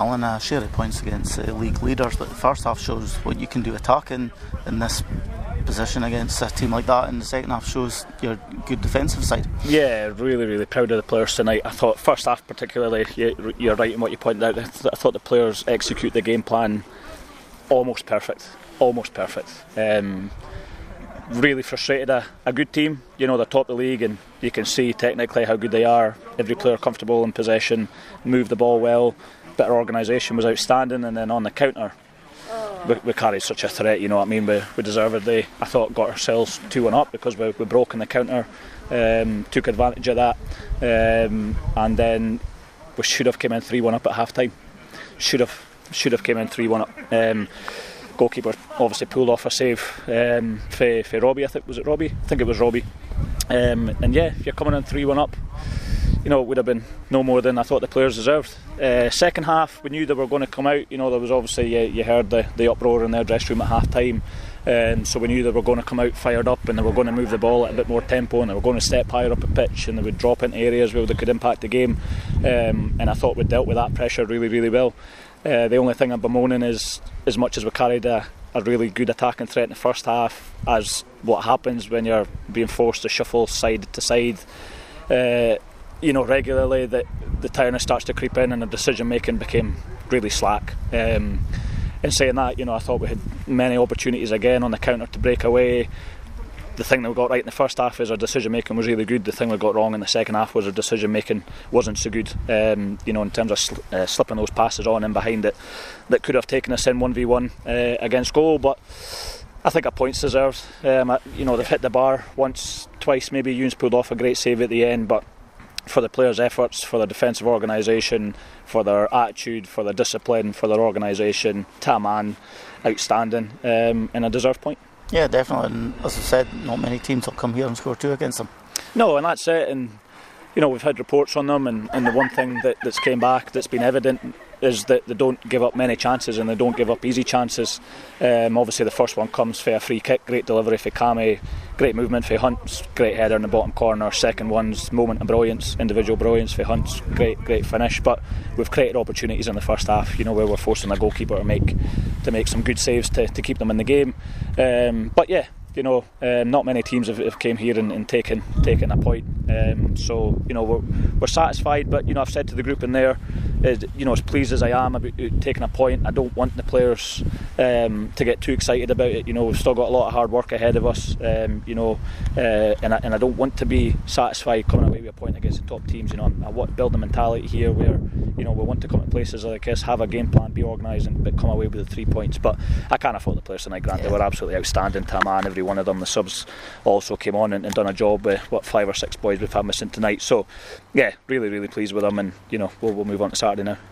Alan, a share of points against uh, league leaders, but the first half shows what you can do attacking in this position against a team like that, and the second half shows your good defensive side. Yeah, really, really proud of the players tonight. I thought first half particularly, you're right in what you pointed out. I thought the players execute the game plan almost perfect, almost perfect. Um, really frustrated a, a good team. You know, they're top of the league and you can see technically how good they are. Every player comfortable in possession, move the ball well. Better organisation was outstanding, and then on the counter, we, we carried such a threat. You know what I mean? We, we deservedly, I thought, got ourselves two one up because we, we broke in the counter, um, took advantage of that, um, and then we should have came in three one up at half time. Should have should have came in three one up. Um, goalkeeper obviously pulled off a save um, for, for Robbie. I think was it Robbie? I think it was Robbie. Um, and yeah, if you're coming in three one up, you know it would have been no more than I thought the players deserved. Uh, second half, we knew they were going to come out. You know there was obviously you, you heard the, the uproar in their dressing room at half time. Um, so we knew they were going to come out fired up and they were going to move the ball at a bit more tempo and they were going to step higher up a pitch and they would drop into areas where they could impact the game. Um, and I thought we dealt with that pressure really, really well. Uh, the only thing I'm bemoaning is as much as we carried a, a really good attacking threat in the first half, as what happens when you're being forced to shuffle side to side, uh, you know, regularly, that the tiredness starts to creep in and the decision making became really slack. Um, in saying that, you know, I thought we had many opportunities again on the counter to break away the thing that we got right in the first half is our decision making was really good. The thing we got wrong in the second half was our decision making wasn't so good. Um, you know, in terms of sl- uh, slipping those passes on and behind it, that could have taken us in one v one uh, against goal. But I think a point's deserved. Um, you know, they've hit the bar once, twice. Maybe Ewan's pulled off a great save at the end, but for the players' efforts, for their defensive organisation, for their attitude, for their discipline, for their organisation, Taman, outstanding, um, and a deserved point. Yeah, definitely. And as I said, not many teams will come here and score two against them. No, and that's it. And you know, we've had reports on them, and, and the one thing that, that's came back that's been evident is that they don't give up many chances and they don't give up easy chances. Um, obviously, the first one comes for a free kick, great delivery for Cammy, great movement for Hunt, great header in the bottom corner. Second one's moment of brilliance, individual brilliance for Hunt, great great finish. But we've created opportunities in the first half, you know, where we're forcing the goalkeeper to make to make some good saves to, to keep them in the game. Um, but yeah, you know, um, not many teams have, have came here and, and, taken taken a point. Um, so you know, we're, we're satisfied. But you know, I've said to the group in there, is, you know, as pleased as I am about taking a point, I don't want the players um, to get too excited about it. You know, we've still got a lot of hard work ahead of us. Um, you know, uh, and I, and I don't want to be satisfied coming away with a point against the top teams. You know, I want to build a mentality here where you know we want to come to places like this, have a game plan, be organised, and but come away with the three points. But I can't afford the players tonight. Grant, yeah. they were absolutely outstanding. Taman, every one of them. The subs also came on and, and done a job with what five or six boys we've had missing tonight. So yeah, really, really pleased with them, and you know we'll, we'll move on to Saturday now.